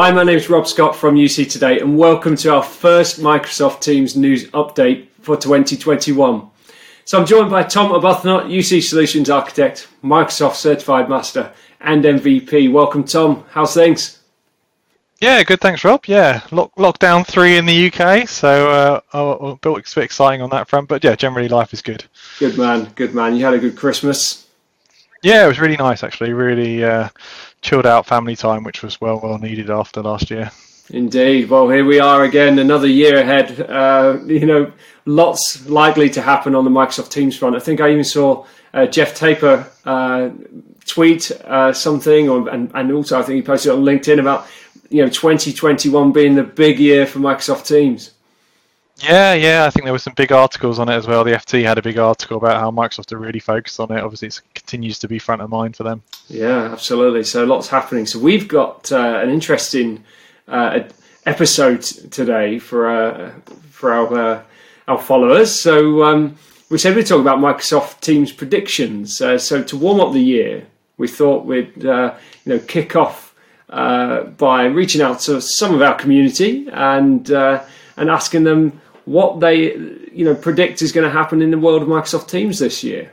Hi, my name is Rob Scott from UC Today, and welcome to our first Microsoft Teams news update for 2021. So I'm joined by Tom Arbuthnot, UC Solutions Architect, Microsoft Certified Master, and MVP. Welcome, Tom. How's things? Yeah, good. Thanks, Rob. Yeah, lock, lockdown three in the UK, so uh, a bit exciting on that front. But yeah, generally life is good. Good man. Good man. You had a good Christmas. Yeah, it was really nice actually. Really uh, chilled out family time, which was well well needed after last year. Indeed. Well, here we are again, another year ahead. Uh, you know, lots likely to happen on the Microsoft Teams front. I think I even saw uh, Jeff Teper uh, tweet uh, something, or, and, and also I think he posted on LinkedIn about you know 2021 being the big year for Microsoft Teams. Yeah, yeah, I think there were some big articles on it as well. The FT had a big article about how Microsoft are really focused on it. Obviously, it continues to be front of mind for them. Yeah, absolutely. So lots happening. So we've got uh, an interesting uh, episode today for uh, for our uh, our followers. So um, we said we'd talk about Microsoft Teams predictions. Uh, so to warm up the year, we thought we'd uh, you know kick off by reaching out to some of our community and and asking them what they you know predict is going to happen in the world of Microsoft Teams this year.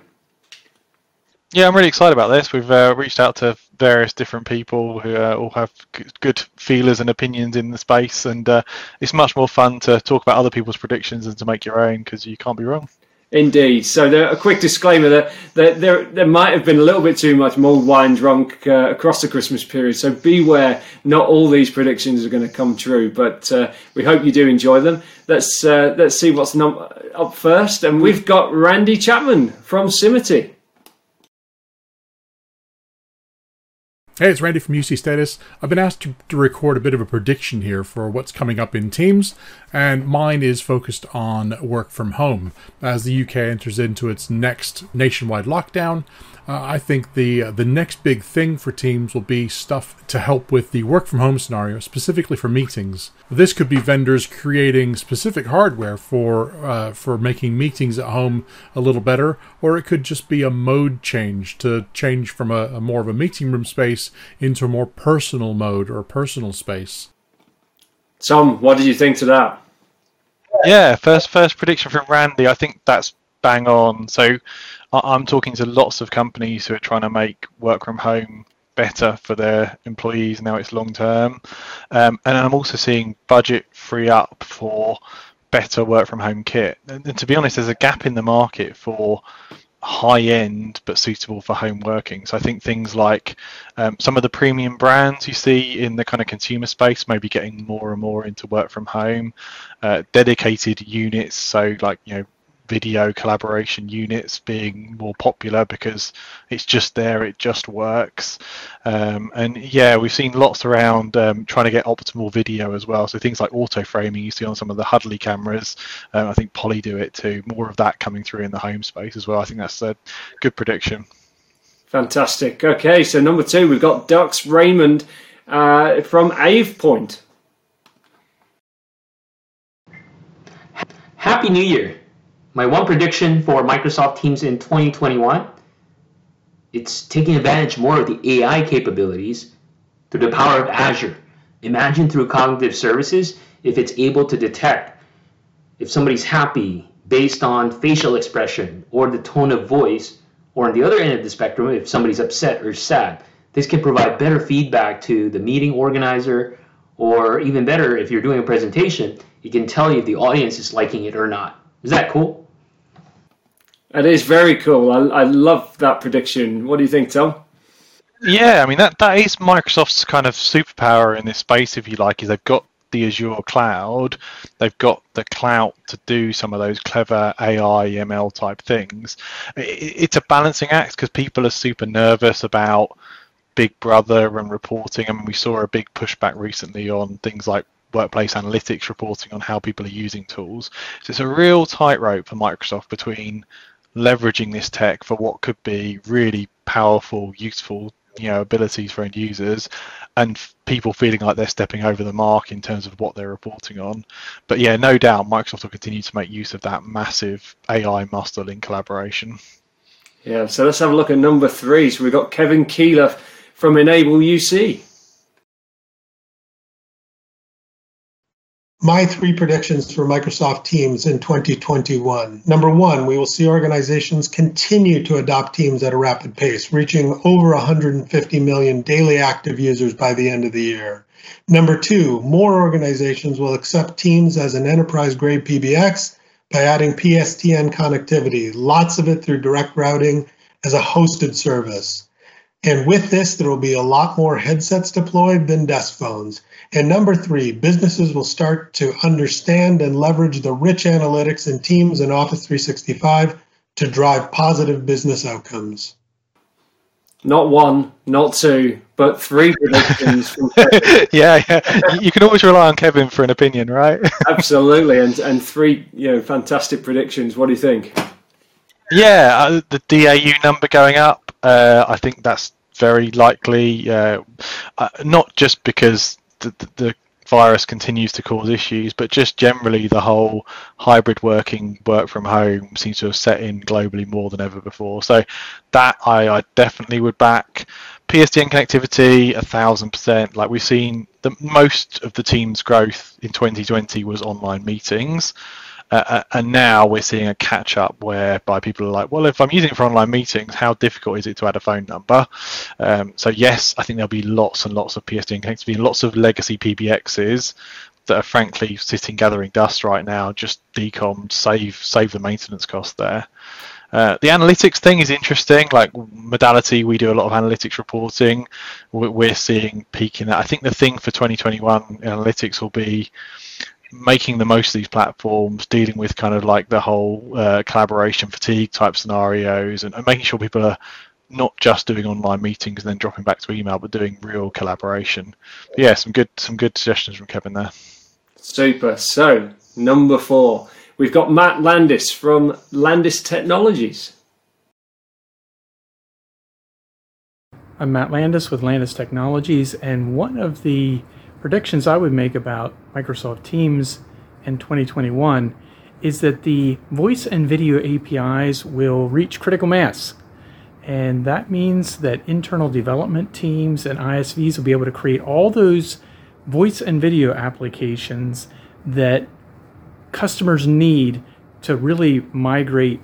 Yeah, I'm really excited about this. We've uh, reached out to various different people who uh, all have good feelers and opinions in the space, and uh, it's much more fun to talk about other people's predictions and to make your own because you can't be wrong. Indeed. So, there, a quick disclaimer that, that there there might have been a little bit too much mulled wine drunk uh, across the Christmas period. So, beware. Not all these predictions are going to come true, but uh, we hope you do enjoy them. Let's uh, let's see what's num- up first, and we've got Randy Chapman from Symity. Hey, it's Randy from UC Status. I've been asked to, to, record a bit of a prediction here for what's coming up in Teams, and mine is focused on work from home. As the UK enters into its next nationwide lockdown, uh, I think the uh, the next big thing for teams will be stuff to help with the work from home scenario, specifically for meetings. This could be vendors creating specific hardware for uh, for making meetings at home a little better, or it could just be a mode change to change from a, a more of a meeting room space into a more personal mode or personal space. Tom, what did you think to that? Yeah, first first prediction from Randy. I think that's bang on. So I'm talking to lots of companies who are trying to make work from home better for their employees now it's long term. Um, and i'm also seeing budget free up for better work from home kit. And, and, to be honest there's a gap in the market for high end but suitable for home working. So i think things like um, some of the premium brands you see in the kind of consumer space maybe getting more and more into work from home. Uh, dedicated units so like you know video collaboration units being more popular because it's just there, it just works. Um, and yeah, we've seen lots around um, trying to get optimal video as well. So things like auto framing you see on some of the Huddly cameras. Um, I think Poly do it too. More of that coming through in the home space as well. I think that's a good prediction. Fantastic. Okay, so number two, we've got Dux Raymond uh, from AvePoint. Happy New Year. My one prediction for Microsoft Teams in 2021, it's taking advantage more of the AI capabilities through the power of Azure. Imagine through cognitive services if it's able to detect if somebody's happy based on facial expression or the tone of voice, or on the other end of the spectrum, if somebody's upset or sad. This can provide better feedback to the meeting organizer, or even better, if you're doing a presentation, it can tell you if the audience is liking it or not. Is that cool? It is very cool. I, I love that prediction. What do you think, Tom? Yeah, I mean that that is Microsoft's kind of superpower in this space, if you like, is they've got the Azure cloud, they've got the clout to do some of those clever AI, ML type things. It's a balancing act because people are super nervous about Big Brother and reporting. I mean, we saw a big pushback recently on things like workplace analytics reporting on how people are using tools. So it's a real tightrope for Microsoft between leveraging this tech for what could be really powerful, useful you know abilities for end users and people feeling like they're stepping over the mark in terms of what they're reporting on. But yeah no doubt microsoft will continue to make use of that massive ai master link collaboration. Yeah so let's have a look at number three. So we've got kevin Kieller from enable uc my three predictions for Microsoft Teams in 2021. Number one, we will see organizations continue to adopt Teams at a rapid pace, reaching over 150 million daily active users by the end of the year. Number two, more organizations will accept Teams as an enterprise grade PBX by adding PSTN connectivity, lots of it through direct routing as a hosted service. And with this, there will be a lot more headsets deployed than desk phones. And number three, businesses will start to understand and leverage the rich analytics in Teams and Office 365 to drive positive business outcomes. Not one, not two, but three predictions. yeah, yeah. You can always rely on Kevin for an opinion, right? Absolutely, and and three, you know, fantastic predictions. What do you think? Yeah, uh, the DAU number going up. Uh, I think that's very likely. Uh, uh not just because the, the virus continues to cause issues, but just generally the whole hybrid working, work from home seems to have set in globally more than ever before. So that I, I definitely would back. PSTN connectivity, a thousand percent. Like we've seen, the most of the team's growth in 2020 was online meetings. Uh, uh, and now we're seeing a catch up whereby people are like, well, if I'm using it for online meetings, how difficult is it to add a phone number? Um, so, yes, I think there'll be lots and lots of connectivity and lots of legacy PBXs that are frankly sitting gathering dust right now, just decom, save, save the maintenance cost there. Uh, the analytics thing is interesting. Like modality, we do a lot of analytics reporting. We're seeing peaking that. I think the thing for 2021 analytics will be making the most of these platforms, dealing with kind of like the whole uh, collaboration fatigue type scenarios, and, and, making sure people are not just doing online meetings and then dropping back to email, but doing real collaboration. But yeah, some good some good suggestions from Kevin there. Super. So number four, we've got Matt Landis from Landis Technologies. I'm Matt Landis with Landis Technologies, and one of the predictions I would make about Microsoft Teams in 2021 is that the voice and video APIs will reach critical mass. And that means that internal development teams and ISVs will be able to create all those voice and video applications that customers need to really migrate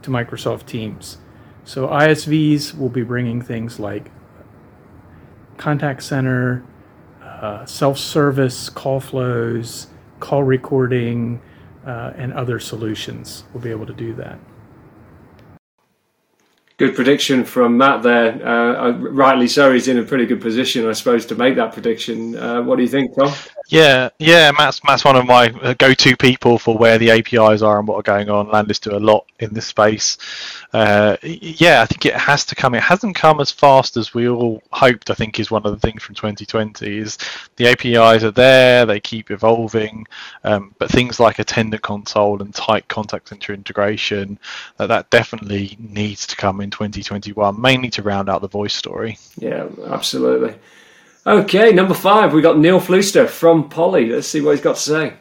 to Microsoft Teams. So ISVs will be bringing things like contact center, uh, self-service call flows, call recording, uh, and other solutions will be able to do that. Good prediction from Matt there. Uh, rightly so, he's in a pretty good position, I suppose, to make that prediction. Uh, what do you think, Tom? Yeah, yeah, Matt's Matt's one of my uh, go-to people for where the APIs are and what are going on. Landis do a lot in this space. Uh, yeah, I think it has to come. It hasn't come as fast as we all hoped. I think is one of the things from 2020 is the APIs are there, they keep evolving, um, but things like attendant console and tight contact center integration uh, that definitely needs to come in 2021, mainly to round out the voice story. Yeah, absolutely. Okay, number five, we got Neil Fluester from Poly. Let's see what he's got to say.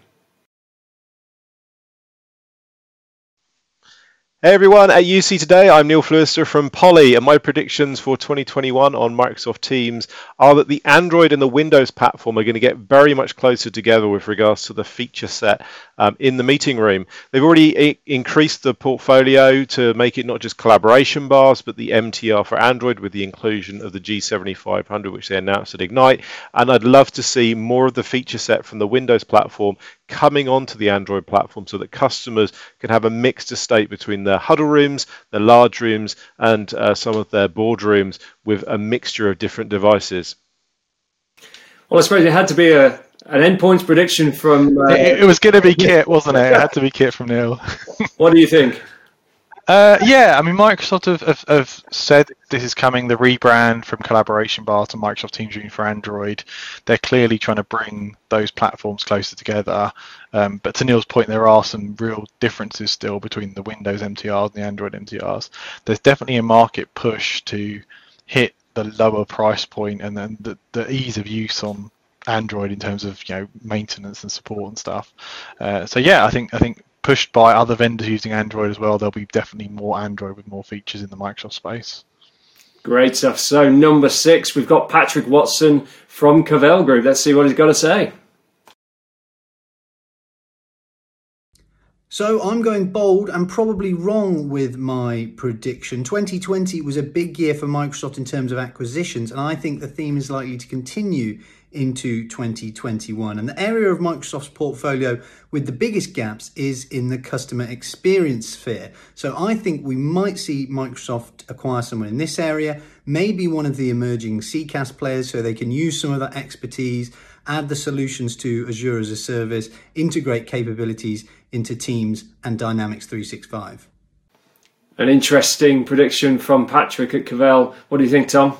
Hey everyone, at UC today, I'm Neil Fluester from Poly, and my predictions for 2021 on Microsoft Teams are that the Android and the Windows platform are going to get very much closer together with regards to the feature set um, in the meeting room. They've already I- increased the portfolio to make it not just collaboration bars, but the MTR for Android with the inclusion of the G7500, which they announced at Ignite. And I'd love to see more of the feature set from the Windows platform coming onto the Android platform so that customers can have a mixed estate between their huddle rooms, their large rooms, and uh, some of their boardrooms with a mixture of different devices. Well, I suppose it had to be a an endpoints prediction from. Uh, it, it, was going to be Kit, wasn't it? It had to be Kit from Neil. what do you think? Uh, yeah, I mean, Microsoft have, have, have, said this is coming, the rebrand from Collaboration Bar to Microsoft Teams Rooms for Android. They're clearly trying to bring those platforms closer together. Um, but to Neil's point, there are some real differences still between the Windows MTRs and the Android MTRs. There's definitely a market push to hit the lower price point and then the, the ease of use on Android in terms of you know maintenance and support and stuff. Uh, so yeah, I think I think pushed by other vendors using Android as well, there'll be definitely more Android with more features in the Microsoft space. Great stuff. So number six, we've got Patrick Watson from Cavell Group. Let's see what he's got to say. So I'm going bold and probably wrong with my prediction. 2020 was a big year for Microsoft in terms of acquisitions, and I think the theme is likely to continue into 2021. And the area of Microsoft's portfolio with the biggest gaps is in the customer experience sphere. So I think we might see Microsoft acquire someone in this area, maybe one of the emerging CCaaS players, so they can use some of that expertise add the solutions to Azure as a service, integrate capabilities into Teams and Dynamics 365. An interesting prediction from Patrick at Cavell. What do you think, Tom?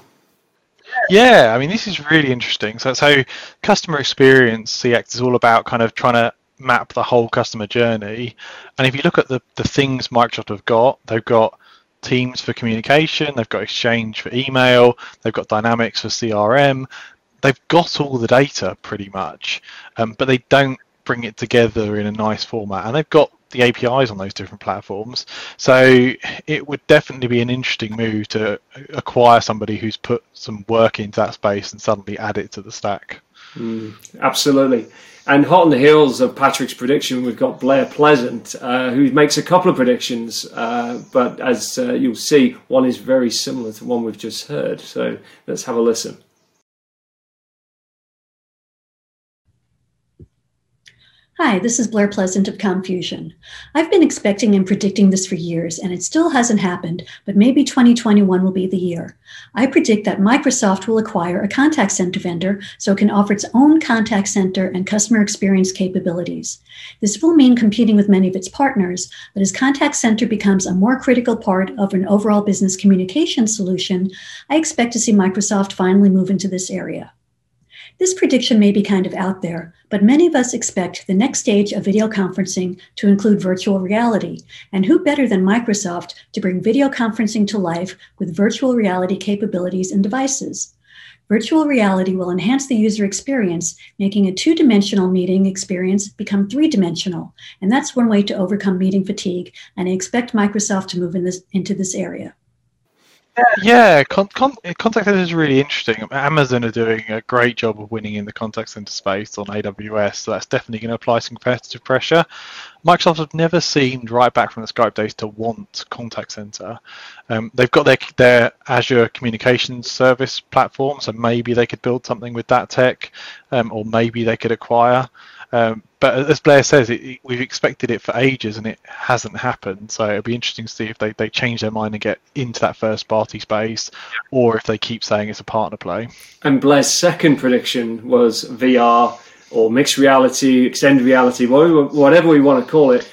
Yeah, I mean, this is really interesting. So, so customer experience CX is all about kind of trying to map the whole customer journey. And if you look at the, the things Microsoft have got, they've got Teams for communication, they've got Exchange for email, they've got Dynamics for CRM, they've got all the data pretty much, um, but they don't bring it together in a nice format. And they've got the APIs on those different platforms. So it would definitely be an interesting move to acquire somebody who's put some work into that space and suddenly add it to the stack. Mm, absolutely. And hot on the heels of Patrick's prediction, we've got Blair Pleasant, uh, who makes a couple of predictions, uh, but as uh, you'll see, one is very similar to one we've just heard. So let's have a listen. Hi, this is Blair Pleasant of COMMfusion. I've been expecting and predicting this for years, and it still hasn't happened, but maybe 2021 will be the year. I predict that Microsoft will acquire a contact center vendor so it can offer its own contact center and customer experience capabilities. This will mean competing with many of its partners, but as contact center becomes a more critical part of an overall business communication solution, I expect to see Microsoft finally move into this area. This prediction may be kind of out there, but many of us expect the next stage of video conferencing to include virtual reality. And who better than Microsoft to bring video conferencing to life with virtual reality capabilities and devices? Virtual reality will enhance the user experience, making a two dimensional meeting experience become three dimensional. And that's one way to overcome meeting fatigue. And I expect Microsoft to move in this, into this area. Yeah, con- con- contact center is really interesting. Amazon are doing a great job of winning in the contact center space on AWS, so that's definitely going to apply some competitive pressure. Microsoft have never seemed right back from the Skype days to want contact center. Um, they've got their their Azure Communications Service platform, so maybe they could build something with that tech, um, or maybe they could acquire. Um, but as Blair says, it, it, we've expected it for ages and it hasn't happened. So it'll be interesting to see if they, they change their mind and get into that first party space, or if they keep saying it's a partner play. And Blair's second prediction was VR or mixed reality, extended reality, whatever we want to call it.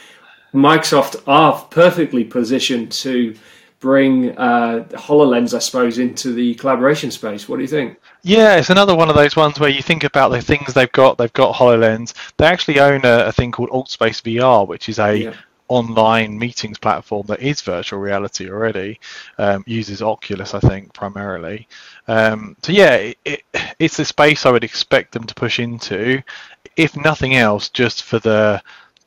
Microsoft are perfectly positioned to bring uh, HoloLens, I suppose, into the collaboration space. What do you think? Yeah, it's another one of those ones where you think about the things they've got. They've got HoloLens. They actually own a, a thing called AltSpace VR, which is a yeah. online meetings platform that is virtual reality already. Um, uses Oculus, I think, primarily. Um, so yeah, it, it, it's a space I would expect them to push into, if nothing else, just for the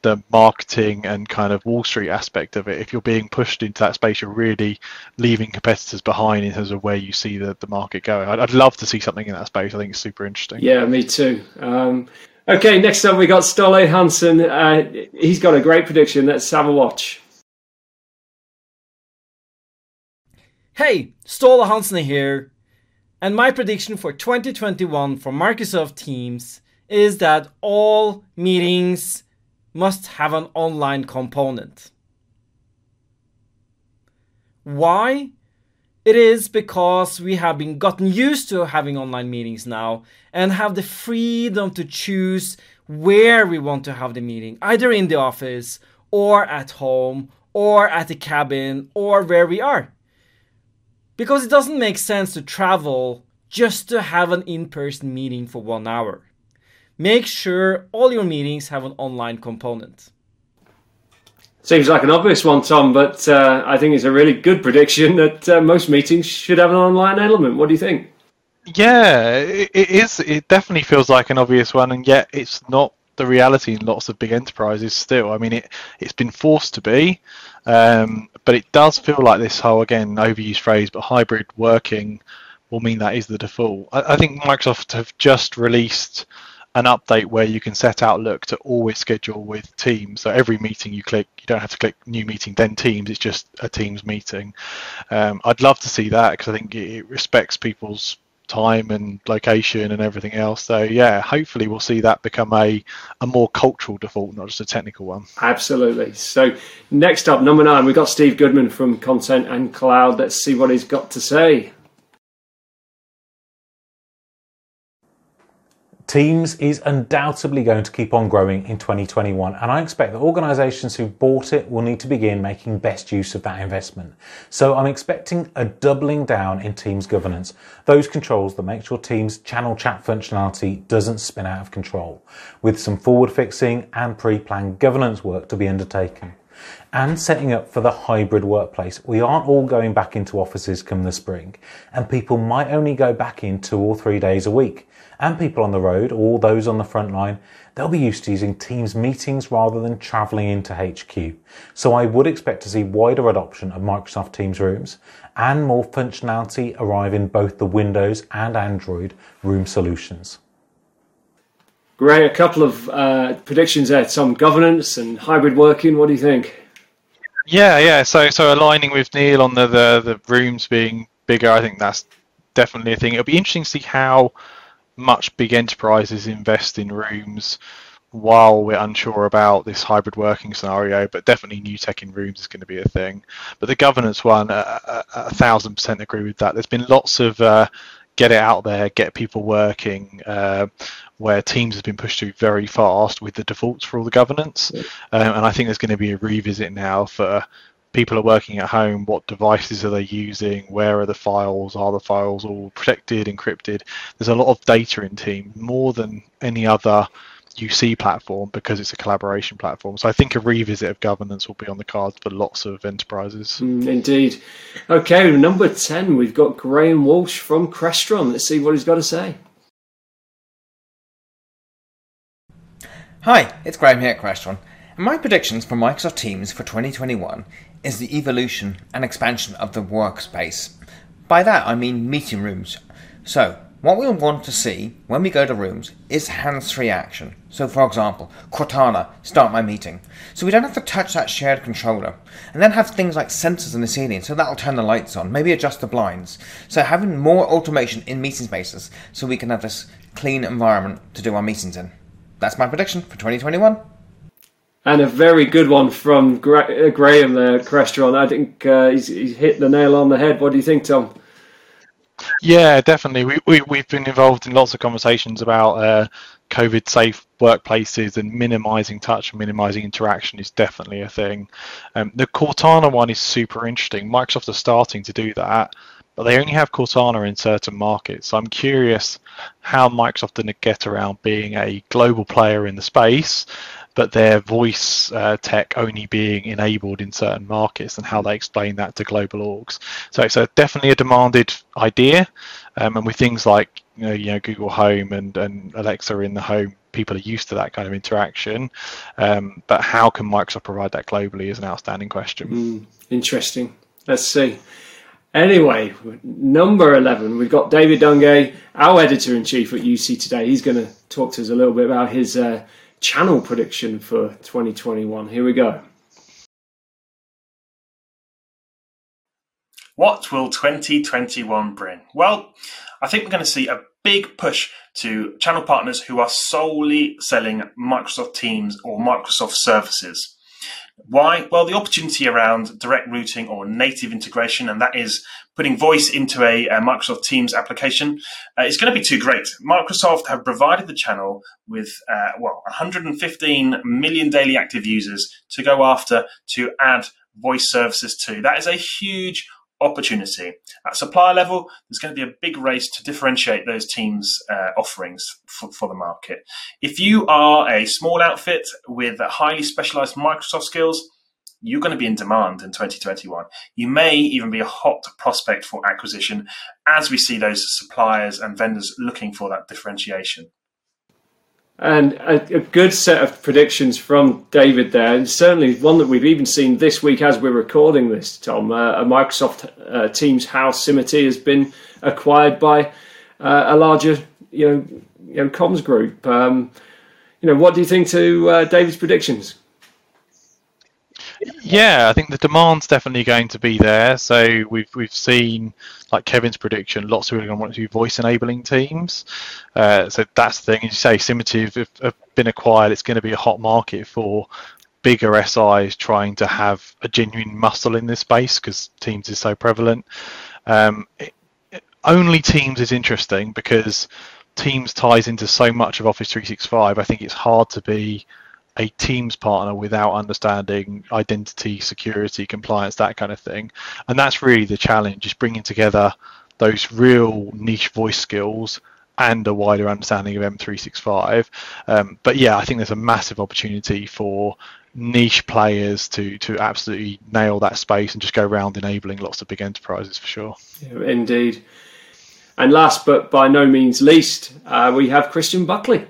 the marketing and kind of Wall Street aspect of it. If you're being pushed into that space, you're really leaving competitors behind in terms of where you see the, the market going. I'd, I'd love to see something in that space. I think it's super interesting. Yeah, me too. Um, okay, next up we got Ståle Hansen. Uh, he's got a great prediction. Let's have a watch. Hey, Ståle Hansen here. And my prediction for 2021 for Microsoft Teams is that all meetings must have an online component. Why? It is because we have been gotten used to having online meetings now and have the freedom to choose where we want to have the meeting, either in the office or at home or at the cabin or where we are. Because it doesn't make sense to travel just to have an in person meeting for one hour. Make sure all your meetings have an online component. Seems like an obvious one, Tom, but uh, I think it's a really good prediction that uh, most meetings should have an online element. What do you think? Yeah, it is. It definitely feels like an obvious one, and yet it's not the reality in lots of big enterprises still. I mean, it, it's been forced to be, um, but it does feel like this whole, again, overused phrase, but hybrid working will mean that is the default. I, I think Microsoft have just released an update where you can set Outlook to always schedule with Teams. So every meeting you click, you don't have to click new meeting then Teams. It's just a Teams meeting. Um, I'd love to see that because I think it respects people's time and location and everything else. So yeah, hopefully we'll see that become a a more cultural default, not just a technical one. Absolutely. So next up, number nine, we've got Steve Goodman from Content and Cloud. Let's see what he's got to say. Teams is undoubtedly going to keep on growing in 2021, and I expect that organisations who bought it will need to begin making best use of that investment. So I'm expecting a doubling down in Teams governance, those controls that make sure Teams channel chat functionality doesn't spin out of control, with some forward fixing and pre planned governance work to be undertaken and setting up for the hybrid workplace. We aren't all going back into offices come the spring, and people might only go back in two or three days a week and people on the road, or those on the front line, they'll be used to using Teams meetings rather than traveling into HQ. So I would expect to see wider adoption of Microsoft Teams rooms and more functionality arrive in both the Windows and Android room solutions. Great, a couple of uh, predictions there. Some governance and hybrid working. What do you think? Yeah, yeah. So, so aligning with Neil on the, the the rooms being bigger, I think that's definitely a thing. It'll be interesting to see how much big enterprises invest in rooms while we're unsure about this hybrid working scenario, but definitely new tech in rooms is going to be a thing. But the governance one, uh, a, a thousand percent agree with that. There's been lots of uh, get it out there, get people working, uh, where Teams has been pushed through very fast with the defaults for all the governance. Um, and I think there's going to be a revisit now for people are working at home, what devices are they using, where are the files, are the files all protected, encrypted? There's a lot of data in Team, more than any other UC platform because it's a collaboration platform. So I think a revisit of governance will be on the cards for lots of enterprises. Mm, indeed. Okay, number 10, we've got Graham Walsh from Crestron. Let's see what he's got to say. Hi, it's Graham here at Crestron. And my predictions for Microsoft Teams for 2021 is the evolution and expansion of the workspace. By that I mean meeting rooms. So, what we'll want to see when we go to rooms is hands-free action. So for example, Cortana, start my meeting. So we don't have to touch that shared controller. And then have things like sensors in the ceiling, so that'll turn the lights on, maybe adjust the blinds. So having more automation in meeting spaces so we can have this clean environment to do our meetings in. That's my prediction for 2021. And a very good one from Gra- uh, Graham there, Crestron. I think uh, he's, he's hit the nail on the head. What do you think, Tom? Yeah, definitely. We, we, we've been involved in lots of conversations about uh, COVID safe workplaces and minimizing touch and minimizing interaction is definitely a thing. Um, the Cortana one is super interesting. Microsoft are starting to do that, but they only have Cortana in certain markets. So I'm curious how Microsoft are going to get around being a global player in the space but their voice uh, tech only being enabled in certain markets and how they explain that to global orgs. So it's a, definitely a demanded idea, um, and with things like you know, you know Google Home and, and Alexa in the home, people are used to that kind of interaction. Um, but how can Microsoft provide that globally is an outstanding question. Mm, interesting. Let's see. Anyway, number 11, we've got David Dungay, our editor in chief at UC Today. He's going to talk to us a little bit about his uh, channel prediction for 2021. Here we go. What will 2021 bring? Well, I think we're going to see a big push to channel partners who are solely selling Microsoft Teams or Microsoft services. Why? Well, the opportunity around direct routing or native integration, and that is putting voice into a, a Microsoft Teams application, uh, is going to be too great. Microsoft have provided the channel with, uh, well, 115 million daily active users to go after to add voice services to. That is a huge opportunity. At supplier level, there's going to be a big race to differentiate those teams' uh, offerings for, for, the market. If you are a small outfit with highly specialized Microsoft skills, you're going to be in demand in 2021. You may even be a hot prospect for acquisition as we see those suppliers and vendors looking for that differentiation. And a, a, good set of predictions from David there, and certainly one that we've even seen this week as we're recording this. Tom, uh, a Microsoft uh, Teams house, Symity, has been acquired by uh, a larger, you know, you know comms group. Um, you know, what do you think to uh, David's predictions? Yeah, I think the demand's definitely going to be there. So we've we've seen like Kevin's prediction, lots of people are going to want to do voice enabling teams. Uh, so that's the thing. As you say, Simitive have, have been acquired. It's going to be a hot market for bigger SIs trying to have a genuine muscle in this space because Teams is so prevalent. Um, it, only Teams is interesting because Teams ties into so much of Office 365. I think it's hard to be a Teams partner without understanding identity, security, compliance, that kind of thing. And that's really the challenge: is bringing together those real niche voice skills and a wider understanding of M365. Um, but yeah, I think there's a massive opportunity for niche players to to absolutely nail that space and just go around enabling lots of big enterprises for sure. Yeah, indeed. And last but by no means least, uh, we have Christian Buckley.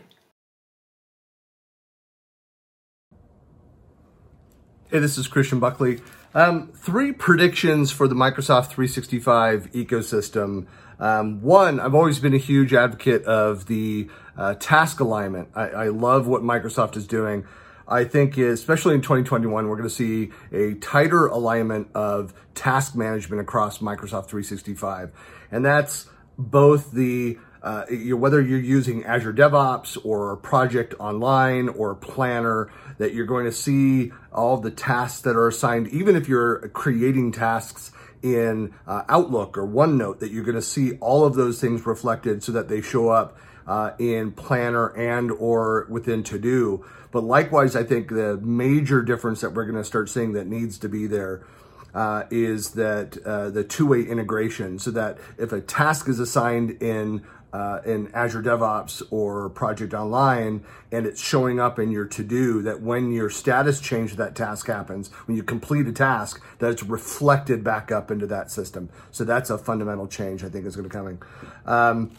Hey, this is Christian Buckley. Um, three predictions for the Microsoft 365 ecosystem. Um, one, I've always been a huge advocate of the uh, task alignment. I, I, love what Microsoft is doing. I think, especially in 2021, we're going to see a tighter alignment of task management across Microsoft 365. And that's both the uh, you whether you're using Azure DevOps or Project Online or Planner, that you're going to see all the tasks that are assigned, even if you're creating tasks in uh, Outlook or OneNote, that you're going to see all of those things reflected so that they show up uh, in Planner and or within To Do. But likewise, I think the major difference that we're going to start seeing that needs to be there uh, is that uh, the two-way integration so that if a task is assigned in uh, in Azure DevOps or Project Online, and it's showing up in your to-do that when your status change of that task happens, when you complete a task, that it's reflected back up into that system. So that's a fundamental change I think is going to coming. Um,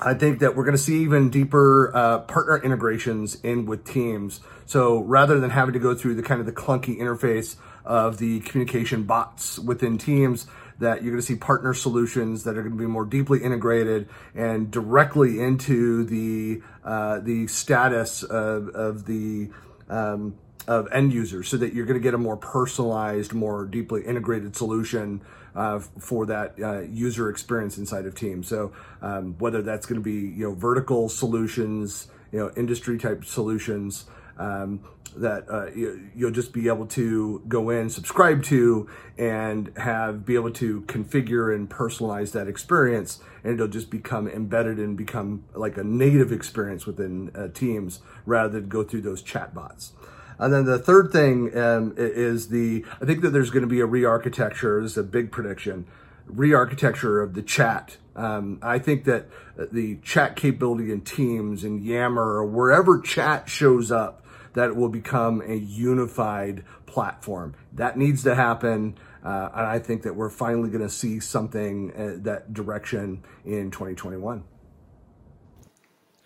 I think that we're going to see even deeper uh, partner integrations in with Teams. So rather than having to go through the kind of the clunky interface of the communication bots within Teams, that you're going to see partner solutions that are going to be more deeply integrated and directly into the uh, the status of, of the um, of end users, so that you're going to get a more personalized, more deeply integrated solution uh, for that uh, user experience inside of Teams. So um, whether that's going to be you know vertical solutions, you know industry type solutions um, that uh, you, will just be able to go in, subscribe to, and have be able to configure and personalize that experience, and it'll just become embedded and become like a native experience within uh, Teams rather than go through those chatbots. And then the third thing um, is the I think that there's going to be a re-architecture. This is a big prediction. Re-architecture of the chat. Um, I think that the chat capability in Teams and Yammer or wherever chat shows up that it will become a unified platform. That needs to happen. Uh, and I think that we're finally going to see something uh, that direction in 2021.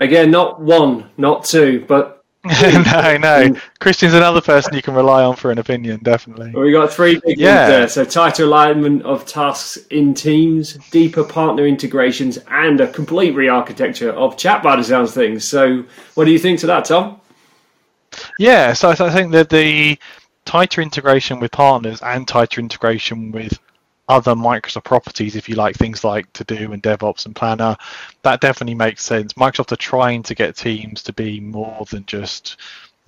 Again, not one, not two, but no, no. Christian's another person you can rely on for an opinion, definitely. Well, we got three big yeah. ones there. So tighter alignment of tasks in teams, deeper partner integrations, and a complete re-architecture of chat by sounds things. So, what do you think to that, Tom? Yeah, so, I think that the tighter integration with partners and tighter integration with other Microsoft properties, if you like, things like To Do and DevOps and Planner, that definitely makes sense. Microsoft are trying to get Teams to be more than just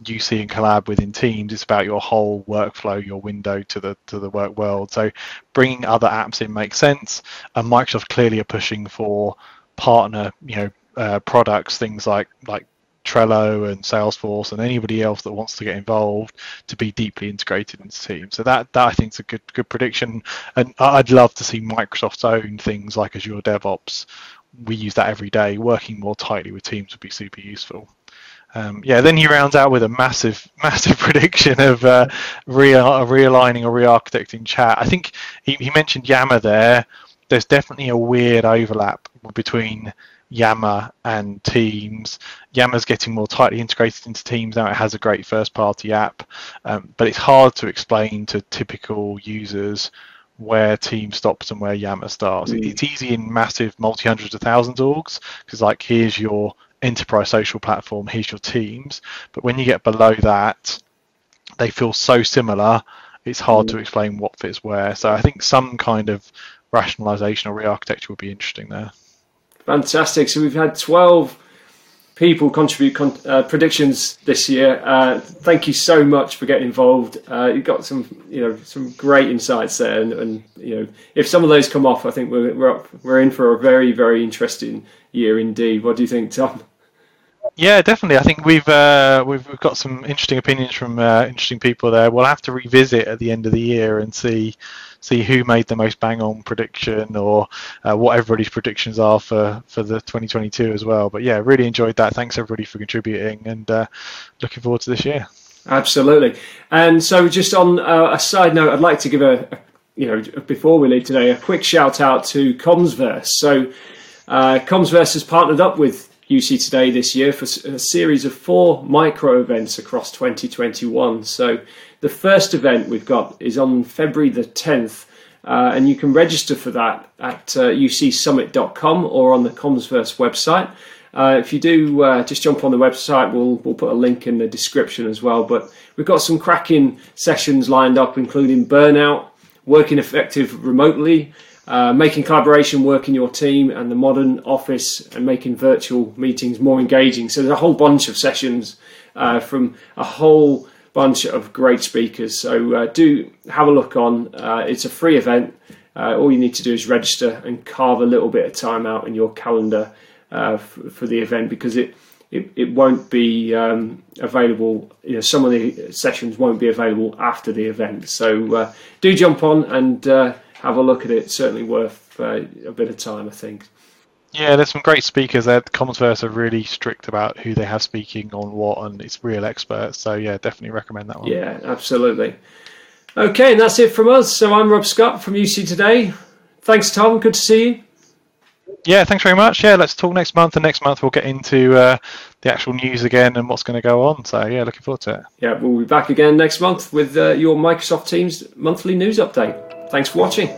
UC and collab within Teams. It's about your whole workflow, your window to the to the work world. So bringing other apps in makes sense. And Microsoft clearly are pushing for partner, you know, uh, products, things like like Trello and Salesforce and anybody else that wants to get involved to be deeply integrated into Teams. So that, that I think is a good good prediction. And I'd love to see Microsoft's own things like Azure DevOps. We use that every day. Working more tightly with Teams would be super useful. Um, yeah, then he rounds out with a massive, massive prediction of uh, re- realigning or re-architecting chat. I think he, he mentioned Yammer there. There's definitely a weird overlap between Yammer and Teams. Yammer's getting more tightly integrated into Teams now. It has a great first-party app, um, but it's hard to explain to typical users where Teams stops and where Yammer starts. Mm. It's easy in massive multi hundreds of thousands orgs because, like, here's your enterprise social platform. Here's your Teams. But when you get below that, they feel so similar. It's hard to explain what fits where. So I think some kind of rationalization or re-architecture would be interesting there. Fantastic. So we've had 12 people contribute con- uh, predictions this year. Uh, thank you so much for getting involved. Uh, you got some, you know, some great insights there, and, and, you know, if some of those come off, I think we're we're, up, we're in for a very very interesting year indeed. What do you think, Tom? Yeah, definitely. I think we've uh, we've, we've got some interesting opinions from uh, interesting people there. We'll have to revisit at the end of the year and see see who made the most bang on prediction or uh, what everybody's predictions are for for the 2022 as well. But yeah, really enjoyed that. Thanks everybody for contributing and uh, looking forward to this year. Absolutely. And so, just on uh, a side note, I'd like to give a, a you know before we leave today a quick shout out to Commsverse. So. Uh, Commsverse has partnered up with UC Today this year for a series of four micro events across 2021. So the first event we've got is on February the 10th, uh, and you can register for that at uh, ucsummit.com or on the Commsverse website. Uh, if you do, uh, just jump on the website. We'll we'll put a link in the description as well. But we've got some cracking sessions lined up, including burnout, working effective remotely, uh, making collaboration work in your team and the modern office and making virtual meetings more engaging. So there's a whole bunch of sessions uh, from a whole bunch of great speakers. So uh, do have a look on. Uh, it's a free event. Uh, all you need to do is register and carve a little bit of time out in your calendar f- for the event because it it, it won't be um, available. You know, some of the sessions won't be available after the event. So do jump on and have a look at it. Certainly worth uh, a bit of time, I think. Yeah, there's some great speakers there. Commsverse are really strict about who they have speaking on what, and it's real experts. So yeah, definitely recommend that one. Yeah, absolutely. Okay, and that's it from us. So I'm Rob Scott from UC Today. Thanks, Tom. Good to see you. Yeah, thanks very much. Yeah, let's talk next month, and next month we'll get into uh, the actual news again and what's going to go on. So yeah, looking forward to it. Yeah, we'll be back again next month with uh, your Microsoft Teams monthly news update. Thanks for watching.